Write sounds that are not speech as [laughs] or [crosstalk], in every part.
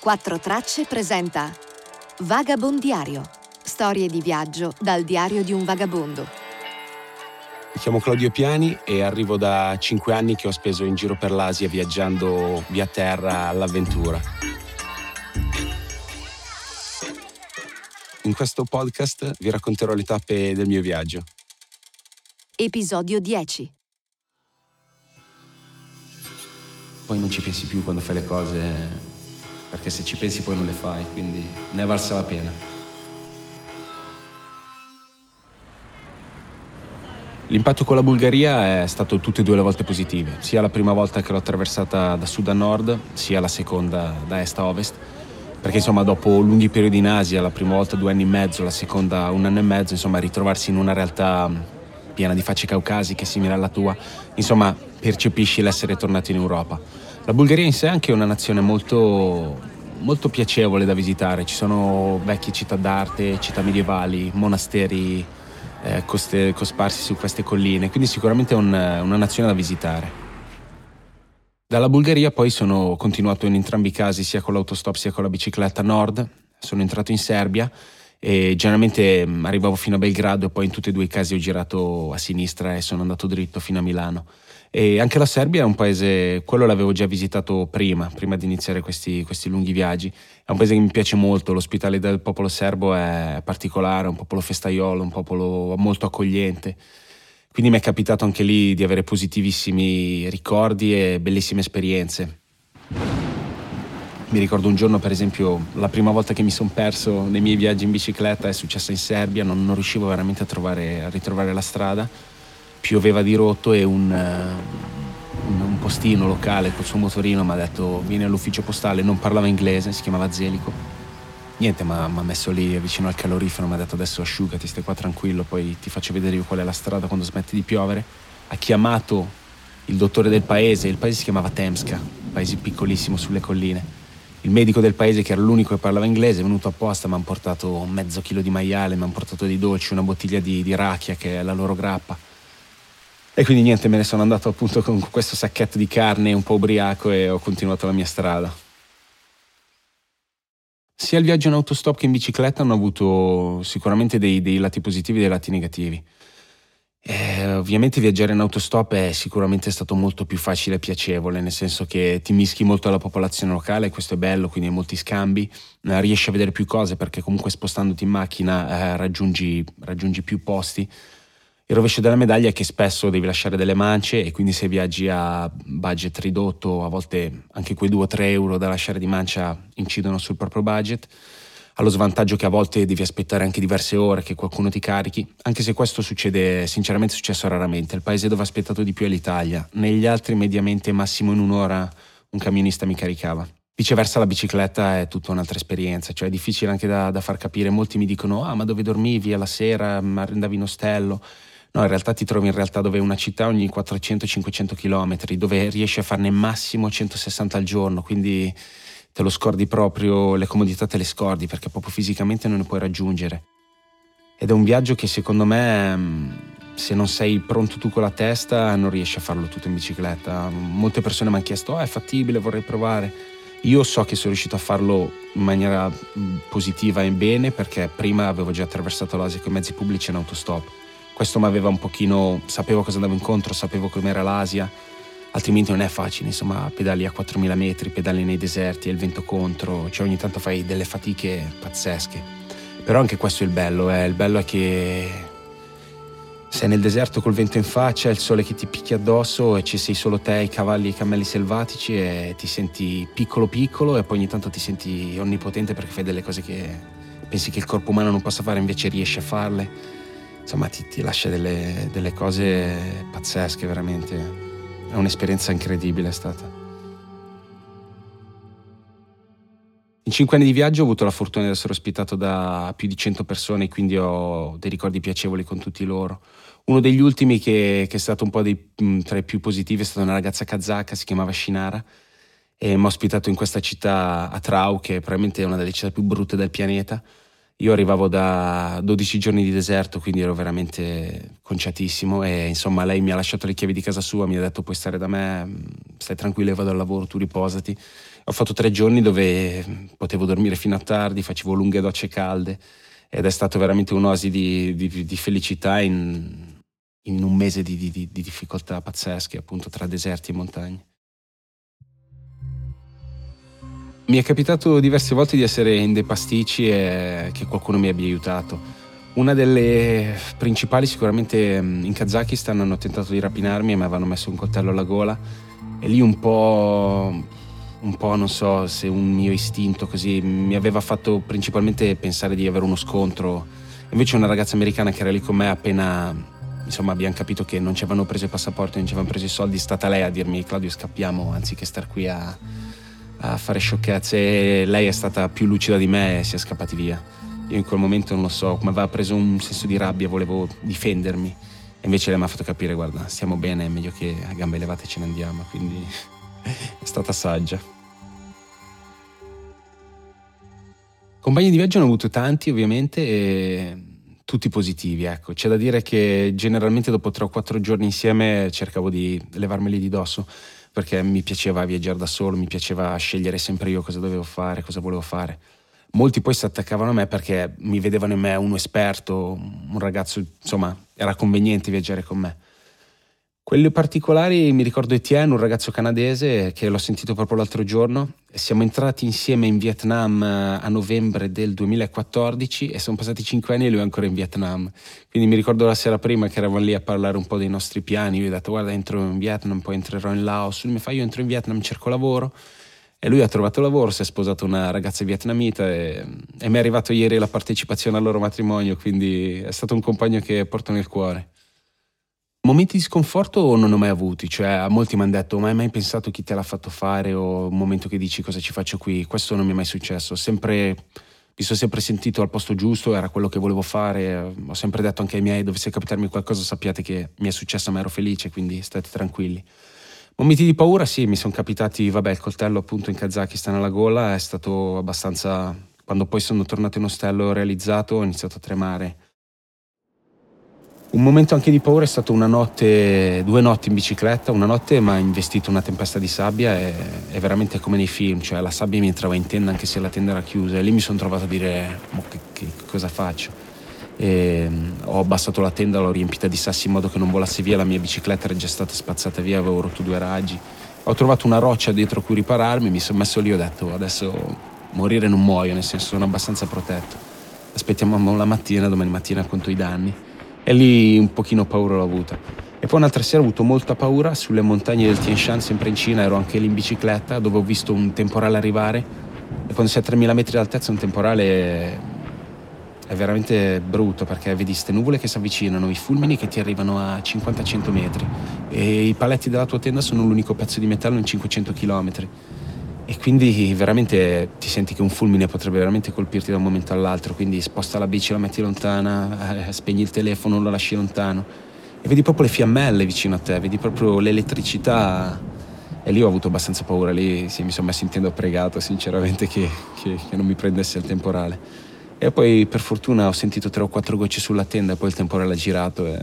Quattro Tracce presenta Vagabondiario. Storie di viaggio dal diario di un vagabondo. Mi chiamo Claudio Piani e arrivo da cinque anni che ho speso in giro per l'Asia viaggiando via terra all'avventura. In questo podcast vi racconterò le tappe del mio viaggio. Episodio 10. Poi non ci pensi più quando fai le cose, perché se ci pensi poi non le fai, quindi ne è valsa la pena. L'impatto con la Bulgaria è stato tutte e due le volte positivo, sia la prima volta che l'ho attraversata da sud a nord, sia la seconda da est a ovest, perché insomma dopo lunghi periodi in Asia, la prima volta due anni e mezzo, la seconda un anno e mezzo, insomma ritrovarsi in una realtà piena di facce caucasiche simile alla tua, insomma percepisci l'essere tornato in Europa. La Bulgaria in sé è anche una nazione molto, molto piacevole da visitare, ci sono vecchie città d'arte, città medievali, monasteri eh, coste, cosparsi su queste colline, quindi sicuramente è un, una nazione da visitare. Dalla Bulgaria poi sono continuato in entrambi i casi, sia con l'autostop sia con la bicicletta nord, sono entrato in Serbia e generalmente mm, arrivavo fino a Belgrado e poi in tutti e due i casi ho girato a sinistra e sono andato dritto fino a Milano. E anche la Serbia è un paese, quello l'avevo già visitato prima, prima di iniziare questi, questi lunghi viaggi. È un paese che mi piace molto, l'ospitalità del popolo serbo è particolare, è un popolo festaiolo, un popolo molto accogliente. Quindi mi è capitato anche lì di avere positivissimi ricordi e bellissime esperienze. Mi ricordo un giorno, per esempio, la prima volta che mi sono perso nei miei viaggi in bicicletta è successa in Serbia, non, non riuscivo veramente a, trovare, a ritrovare la strada pioveva di rotto e un, uh, un, un postino locale col suo motorino mi ha detto vieni all'ufficio postale, non parlava inglese, si chiamava Zelico. Niente, mi ha messo lì vicino al calorifero, mi ha detto adesso asciugati, stai qua tranquillo, poi ti faccio vedere io qual è la strada quando smetti di piovere. Ha chiamato il dottore del paese, il paese si chiamava Temska, paese piccolissimo sulle colline. Il medico del paese, che era l'unico che parlava inglese, è venuto apposta, mi hanno portato mezzo chilo di maiale, mi hanno portato dei dolci, una bottiglia di, di racchia che è la loro grappa e quindi niente, me ne sono andato appunto con questo sacchetto di carne un po' ubriaco e ho continuato la mia strada. Sia il viaggio in autostop che in bicicletta hanno avuto sicuramente dei, dei lati positivi e dei lati negativi. Eh, ovviamente viaggiare in autostop è sicuramente stato molto più facile e piacevole, nel senso che ti mischi molto alla popolazione locale, questo è bello, quindi hai molti scambi, eh, riesci a vedere più cose perché comunque spostandoti in macchina eh, raggiungi, raggiungi più posti il rovescio della medaglia è che spesso devi lasciare delle mance e quindi se viaggi a budget ridotto, a volte anche quei 2-3 euro da lasciare di mancia incidono sul proprio budget. Ha lo svantaggio che a volte devi aspettare anche diverse ore che qualcuno ti carichi, anche se questo succede, sinceramente è successo raramente. Il paese dove ho aspettato di più è l'Italia. Negli altri mediamente massimo in un'ora un camionista mi caricava. Viceversa la bicicletta è tutta un'altra esperienza, cioè è difficile anche da, da far capire. Molti mi dicono, ah ma dove dormivi alla sera, ma andavi in ostello? No, in realtà ti trovi in realtà dove una città ogni 400-500 km, dove riesci a farne massimo 160 al giorno, quindi te lo scordi proprio, le comodità te le scordi perché proprio fisicamente non ne puoi raggiungere. Ed è un viaggio che secondo me mm, se non sei pronto tu con la testa non riesci a farlo tutto in bicicletta. Molte persone mi hanno chiesto, oh, è fattibile, vorrei provare. Io so che sono riuscito a farlo in maniera mm, positiva e bene perché prima avevo già attraversato l'Asia con mezzi pubblici in autostop questo mi aveva un pochino, sapevo cosa andavo incontro, sapevo com'era l'Asia, altrimenti non è facile, insomma, pedali a 4000 metri, pedali nei deserti, e il vento contro, cioè ogni tanto fai delle fatiche pazzesche. Però anche questo è il bello, eh. il bello è che sei nel deserto col vento in faccia, il sole che ti picchia addosso e ci sei solo te, i cavalli e i cammelli selvatici e ti senti piccolo piccolo e poi ogni tanto ti senti onnipotente perché fai delle cose che pensi che il corpo umano non possa fare, invece riesci a farle insomma ti, ti lascia delle, delle, cose pazzesche veramente. È un'esperienza incredibile è stata. In cinque anni di viaggio ho avuto la fortuna di essere ospitato da più di 100 persone, quindi ho dei ricordi piacevoli con tutti loro. Uno degli ultimi che, che è stato un po' dei, tra i più positivi è stata una ragazza kazaka, si chiamava Shinara, e mi ha ospitato in questa città a Trau, che probabilmente è una delle città più brutte del pianeta Io arrivavo da 12 giorni di deserto, quindi ero veramente conciatissimo e insomma lei mi ha lasciato le chiavi di casa sua, mi ha detto puoi stare da me, stai tranquillo, io vado al lavoro, tu riposati. Ho fatto tre giorni dove potevo dormire fino a tardi, facevo lunghe docce calde ed è stato veramente un'oasi di, di, di felicità in, in, un mese di, di difficoltà pazzesche, appunto tra deserti e montagne. Mi è capitato diverse volte di essere in dei pasticci e che qualcuno mi abbia aiutato. Una delle principali sicuramente in Kazakistan hanno tentato di rapinarmi e mi avevano messo un coltello alla gola e lì un po', un po' non so se un mio istinto così mi aveva fatto principalmente pensare di avere uno scontro. Invece una ragazza americana che era lì con me appena insomma abbiamo capito che non ci avevano preso il passaporto, non ci avevano preso i soldi, è stata lei a dirmi Claudio scappiamo anziché star qui a a fare sciocchezze e lei è stata più lucida di me e si è scappati via. Io in quel momento non lo so, come aveva preso un senso di rabbia, volevo difendermi. E invece lei mi ha fatto capire, guarda, stiamo bene, è meglio che a gambe levate ce ne andiamo. Quindi [laughs] è stata saggia. Compagni di viaggio ne ho avuto tanti, ovviamente, e tutti positivi, ecco. C'è da dire che generalmente dopo tre o quattro giorni insieme cercavo di levarmeli di dosso perché mi piaceva viaggiare da solo, mi piaceva scegliere sempre io cosa dovevo fare, cosa volevo fare. Molti poi si attaccavano a me perché mi vedevano in me uno esperto, un ragazzo, insomma, era conveniente viaggiare con me. Quelli particolari mi ricordo Etienne, un ragazzo canadese che l'ho sentito proprio l'altro giorno. Siamo entrati insieme in Vietnam eh, a novembre del 2014 e sono passati cinque anni e lui è ancora in Vietnam. Quindi mi ricordo la sera prima che eravamo lì a parlare un po' dei nostri piani. Io gli ho detto guarda entro in Vietnam, poi entrerò in Laos. Lui mi fa io entro in Vietnam, cerco lavoro. E lui ha trovato lavoro, si è sposato una ragazza vietnamita e, e mi è arrivato ieri la partecipazione al loro matrimonio, quindi è stato un compagno che porto nel cuore. Momenti di sconforto non ne ho mai avuti, cioè molti mi hanno detto ma hai mai pensato chi te l'ha fatto fare? O un momento che dici cosa ci faccio qui, questo non mi è mai successo, sempre, mi sono sempre sentito al posto giusto, era quello che volevo fare, ho sempre detto anche ai miei dovesse capitarmi qualcosa sappiate che mi è successo ma ero felice quindi state tranquilli. Momenti di paura sì, mi sono capitati, vabbè il coltello appunto in Kazakistan alla gola è stato abbastanza, quando poi sono tornato in ostello realizzato ho iniziato a tremare un momento anche di paura è stato una notte, due notti in bicicletta, una notte mi ha investito una tempesta di sabbia e è veramente come nei film, cioè la sabbia mi entrava in tenda anche se la tenda era chiusa e lì mi sono trovato a dire che, che, cosa faccio. E, mm, ho abbassato la tenda, l'ho riempita di sassi in modo che non volasse via, la mia bicicletta era già stata spazzata via, avevo rotto due raggi. Ho trovato una roccia dietro cui ripararmi, mi sono messo lì e ho detto adesso morire non muoio, nel senso sono abbastanza protetto. Aspettiamo la mattina, domani mattina conto i danni e lì un pochino paura l'ho avuta. E poi un'altra sera ho avuto molta paura sulle montagne del Tien Shan, sempre in Cina, ero anche lì in bicicletta dove ho visto un temporale arrivare e quando sei a 3000 metri d'altezza un temporale è veramente brutto perché vedi queste nuvole che si avvicinano, i fulmini che ti arrivano a 50-100 metri e i paletti della tua tenda sono l'unico pezzo di metallo in 500 km. E quindi veramente ti senti che un fulmine potrebbe veramente colpirti da un momento all'altro, quindi sposta la bici, la metti lontana, eh, spegni il telefono, lo lasci lontano e vedi proprio le fiammelle vicino a te, vedi proprio l'elettricità e lì ho avuto abbastanza paura, lì sì, mi sono messo in tenda pregato sinceramente che, che, che non mi prendesse il temporale. E poi per fortuna ho sentito tre o quattro gocce sulla tenda e poi il temporale ha girato e,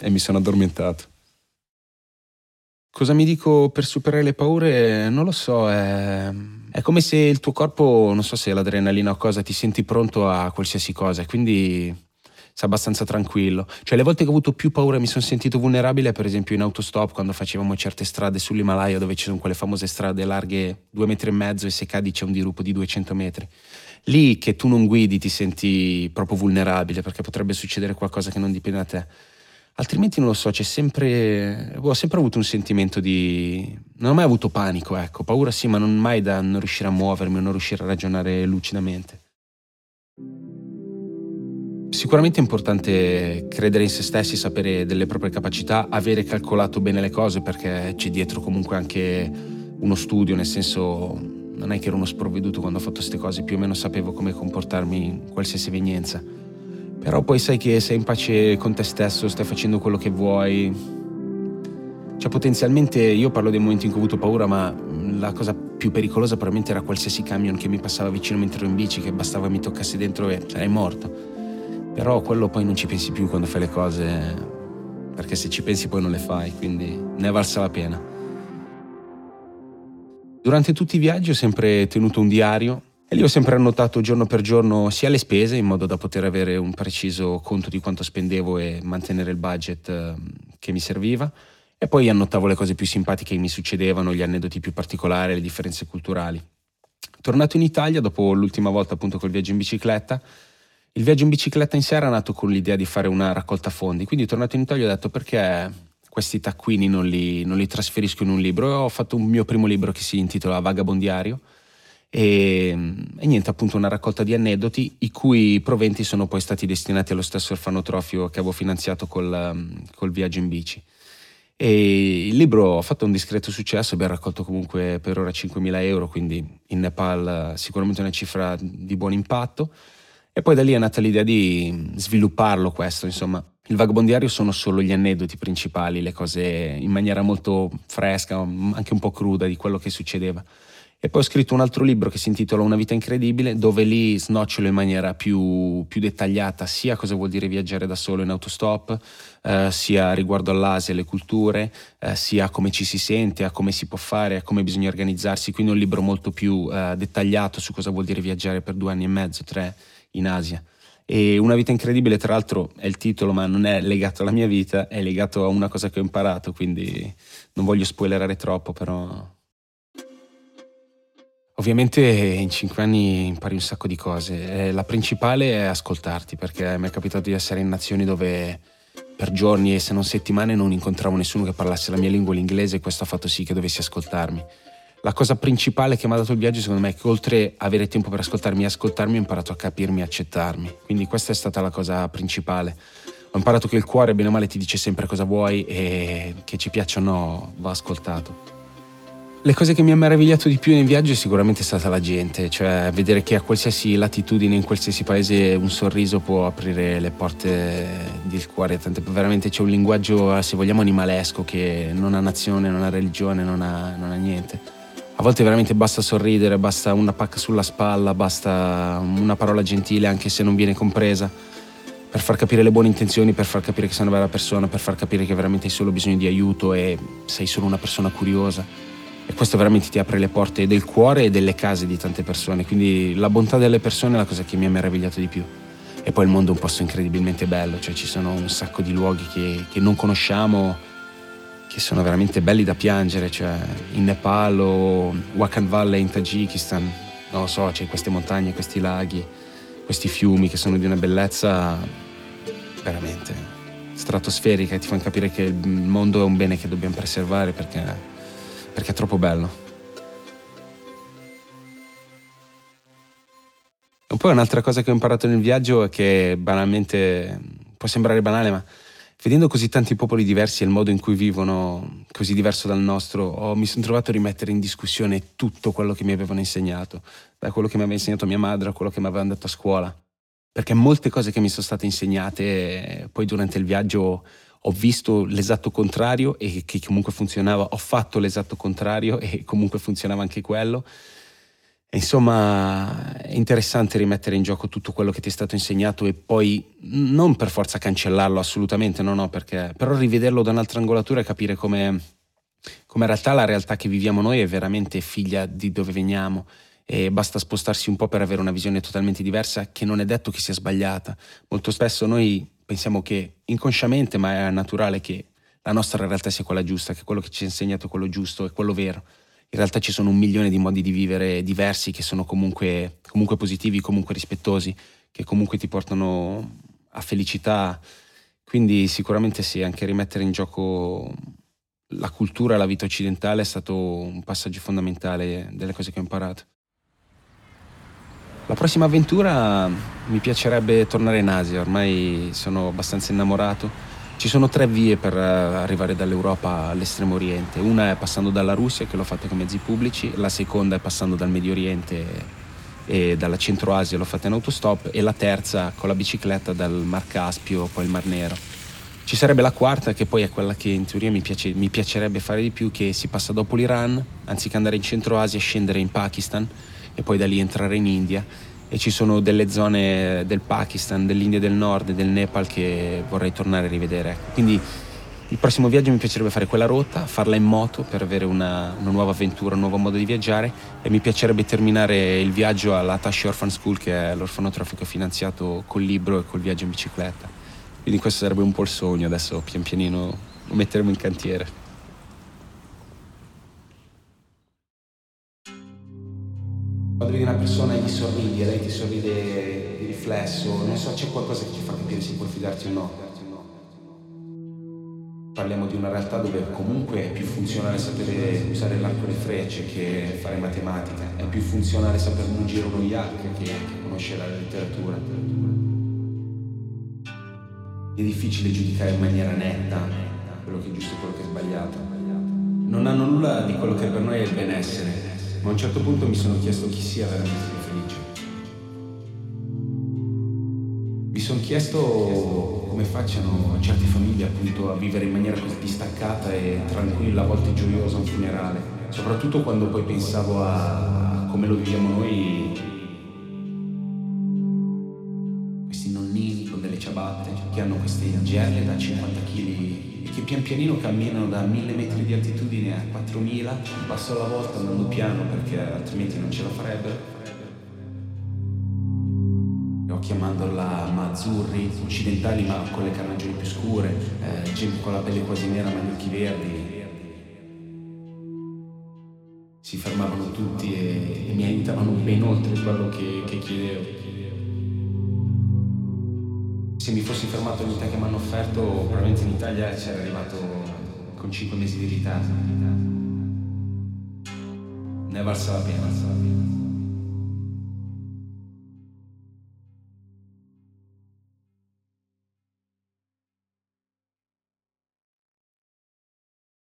e mi sono addormentato. Cosa mi dico per superare le paure? Non lo so, è, è, come se il tuo corpo, non so se è l'adrenalina o cosa, ti senti pronto a qualsiasi cosa, quindi sei abbastanza tranquillo. Cioè le volte che ho avuto più paura e mi sono sentito vulnerabile, per esempio in autostop, quando facevamo certe strade sull'Himalaya dove ci sono quelle famose strade larghe due metri e mezzo e se cadi c'è un dirupo di 200 metri. Lì che tu non guidi ti senti proprio vulnerabile perché potrebbe succedere qualcosa che non dipende da te. Altrimenti non lo so, c'è sempre. Ho sempre avuto un sentimento di. Non ho mai avuto panico, ecco. Paura sì, ma non mai da non riuscire a muovermi o non riuscire a ragionare lucidamente. Sicuramente è importante credere in se stessi, sapere delle proprie capacità, avere calcolato bene le cose perché c'è dietro comunque anche uno studio, nel senso non è che ero uno sprovveduto quando ho fatto queste cose, più o meno sapevo come comportarmi in qualsiasi evenienza. Però poi sai che sei in pace con te stesso, stai facendo quello che vuoi. Cioè potenzialmente io parlo dei momenti in cui ho avuto paura, ma la cosa più pericolosa probabilmente era qualsiasi camion che mi passava vicino mentre ero in bici, che bastava mi toccassi dentro e sarei morto. Però quello poi non ci pensi più quando fai le cose, perché se ci pensi poi non le fai, quindi ne è valsa la pena. Durante tutti i viaggi ho sempre tenuto un diario e lì ho sempre annotato giorno per giorno sia le spese in modo da poter avere un preciso conto di quanto spendevo e mantenere il budget ehm, che mi serviva. E poi annotavo le cose più simpatiche che mi succedevano, gli aneddoti più particolari, le differenze culturali. Tornato in Italia, dopo l'ultima volta appunto col viaggio in bicicletta, il viaggio in bicicletta in sé era nato con l'idea di fare una raccolta fondi. Quindi tornato in Italia ho detto perché questi taccuini non li, non li trasferisco in un libro. E ho fatto un mio primo libro che si intitola Vagabondiario e, e, niente, appunto una raccolta di aneddoti i cui proventi sono poi stati destinati allo stesso orfanotrofio che avevo finanziato col, col viaggio in bici. E il libro ha fatto un discreto successo, abbiamo raccolto comunque per ora 5.000 euro, quindi in Nepal sicuramente una cifra di buon impatto. E poi da lì è nata l'idea di svilupparlo questo, insomma. Il vagabondiario sono solo gli aneddoti principali, le cose in maniera molto fresca, anche un po' cruda di quello che succedeva. E poi ho scritto un altro libro che si intitola Una vita incredibile, dove lì snocciolo in maniera più, più dettagliata sia cosa vuol dire viaggiare da solo in autostop, eh, sia riguardo all'Asia e le culture, eh, sia a come ci si sente, a come si può fare, a come bisogna organizzarsi. Quindi un libro molto più eh, dettagliato su cosa vuol dire viaggiare per due anni e mezzo, tre in Asia. E Una vita incredibile, tra l'altro, è il titolo, ma non è legato alla mia vita, è legato a una cosa che ho imparato, quindi non voglio spoilerare troppo, però Ovviamente in cinque anni impari un sacco di cose. La principale è ascoltarti, perché mi è capitato di essere in nazioni dove per giorni e se non settimane non incontravo nessuno che parlasse la mia lingua, l'inglese, e questo ha fatto sì che dovessi ascoltarmi. La cosa principale che mi ha dato il viaggio, secondo me, è che oltre ad avere tempo per ascoltarmi e ascoltarmi, ho imparato a capirmi e accettarmi. Quindi questa è stata la cosa principale. Ho imparato che il cuore, bene o male, ti dice sempre cosa vuoi e che ci piaccia o no, va ascoltato. Le cose che mi ha meravigliato di più nel viaggio è sicuramente stata la gente, cioè vedere che a qualsiasi latitudine, in qualsiasi paese, un sorriso può aprire le porte del cuore. Tante, veramente c'è un linguaggio, se vogliamo, animalesco che non ha nazione, non ha religione, non ha, non ha niente. A volte veramente basta sorridere, basta una pacca sulla spalla, basta una parola gentile anche se non viene compresa, per far capire le buone intenzioni, per far capire che sei una bella persona, per far capire che veramente hai solo bisogno di aiuto e sei solo una persona curiosa e questo veramente ti apre le porte del cuore e delle case di tante persone, quindi la bontà delle persone è la cosa che mi ha meravigliato di più. E poi il mondo è un posto incredibilmente bello, cioè ci sono un sacco di luoghi che, che non conosciamo, che sono veramente belli da piangere, cioè in Nepal o Wakhan Valley in Tagikistan, non lo so, c'è queste montagne, questi laghi, questi fiumi che sono di una bellezza veramente stratosferica e ti fanno capire che il mondo è un bene che dobbiamo preservare perché perché è troppo bello. E poi un'altra cosa che ho imparato nel viaggio è che banalmente può sembrare banale, ma vedendo così tanti popoli diversi e il modo in cui vivono così diverso dal nostro, oh, mi sono trovato a rimettere in discussione tutto quello che mi avevano insegnato, da quello che mi aveva insegnato mia madre a quello che mi avevano detto a scuola. Perché molte cose che mi sono state insegnate poi durante il viaggio ho visto l'esatto contrario e che comunque funzionava, ho fatto l'esatto contrario e comunque funzionava anche quello. Insomma, è interessante rimettere in gioco tutto quello che ti è stato insegnato e poi non per forza cancellarlo assolutamente, no, no, perché però rivederlo da un'altra angolatura e capire come, come in realtà la realtà che viviamo noi è veramente figlia di dove veniamo e basta spostarsi un po' per avere una visione totalmente diversa che non è detto che sia sbagliata. Molto spesso noi pensiamo che inconsciamente, ma è naturale che la nostra realtà sia quella giusta, che quello che ci ha insegnato è quello giusto, è quello vero. In realtà ci sono un milione di modi di vivere diversi che sono comunque, comunque positivi, comunque rispettosi, che comunque ti portano a felicità. Quindi sicuramente sì, anche rimettere in gioco la cultura la vita occidentale è stato un passaggio fondamentale delle cose che ho imparato. La prossima avventura mi piacerebbe tornare in Asia, ormai sono abbastanza innamorato. Ci sono tre vie per eh, arrivare dall'Europa all'estremo oriente. Una è passando dalla Russia, che l'ho fatta con mezzi pubblici, la seconda è passando dal Medio Oriente e dalla Centro Asia, l'ho fatta in autostop, e la terza con la bicicletta dal Mar Caspio, poi il Mar Nero. Ci sarebbe la quarta, che poi è quella che in teoria mi, piace, mi piacerebbe fare di più, che si passa dopo l'Iran, anziché andare in Centro Asia, scendere in Pakistan e poi da lì entrare in India. E ci sono delle zone del Pakistan, dell'India del Nord e del Nepal che vorrei tornare a rivedere. Quindi il prossimo viaggio mi piacerebbe fare quella rotta, farla in moto per avere una, una, nuova avventura, un nuovo modo di viaggiare e mi piacerebbe terminare il viaggio alla Tashi Orphan School che è l'orfanotrofico finanziato col libro e col viaggio in bicicletta. Quindi questo sarebbe un po' il sogno, adesso pian pianino lo metteremo in cantiere. Quando vedi una persona e gli sorridi e lei ti sorride di riflesso, non so, c'è qualcosa che ti fa capire se puoi fidarti o no parliamo di una realtà dove comunque è più funzionale sapere usare l'arco e le frecce che fare matematica, è più funzionale saper mungere uno yak che, che conoscere la letteratura. È difficile giudicare in maniera netta quello che è giusto e quello che è sbagliato. Non hanno nulla di quello che per noi è il benessere, ma a un certo punto mi sono chiesto chi sia veramente felice. Mi sono chiesto come facciano certe famiglie appunto a vivere in maniera così distaccata e tranquilla, a volte gioiosa un funerale, soprattutto quando poi pensavo a come lo viviamo noi, questi nonnini con delle ciabatte che hanno queste gerle da 50 kg che pian pianino camminano da 1000 metri di altitudine a 4000, un passo alla volta andando piano perché altrimenti non ce la farebbero chiamandola Mazzurri, occidentali ma con le carnagioni più scure, eh, gente con la pelle quasi nera ma gli occhi verdi. Si fermavano tutti e, e mi aiutavano ben oltre quello che, che chiedevo. Se mi fossi fermato all'unità che mi hanno offerto, probabilmente in Italia c'era arrivato con 5 mesi di ritardo. Ne è valsa la pena.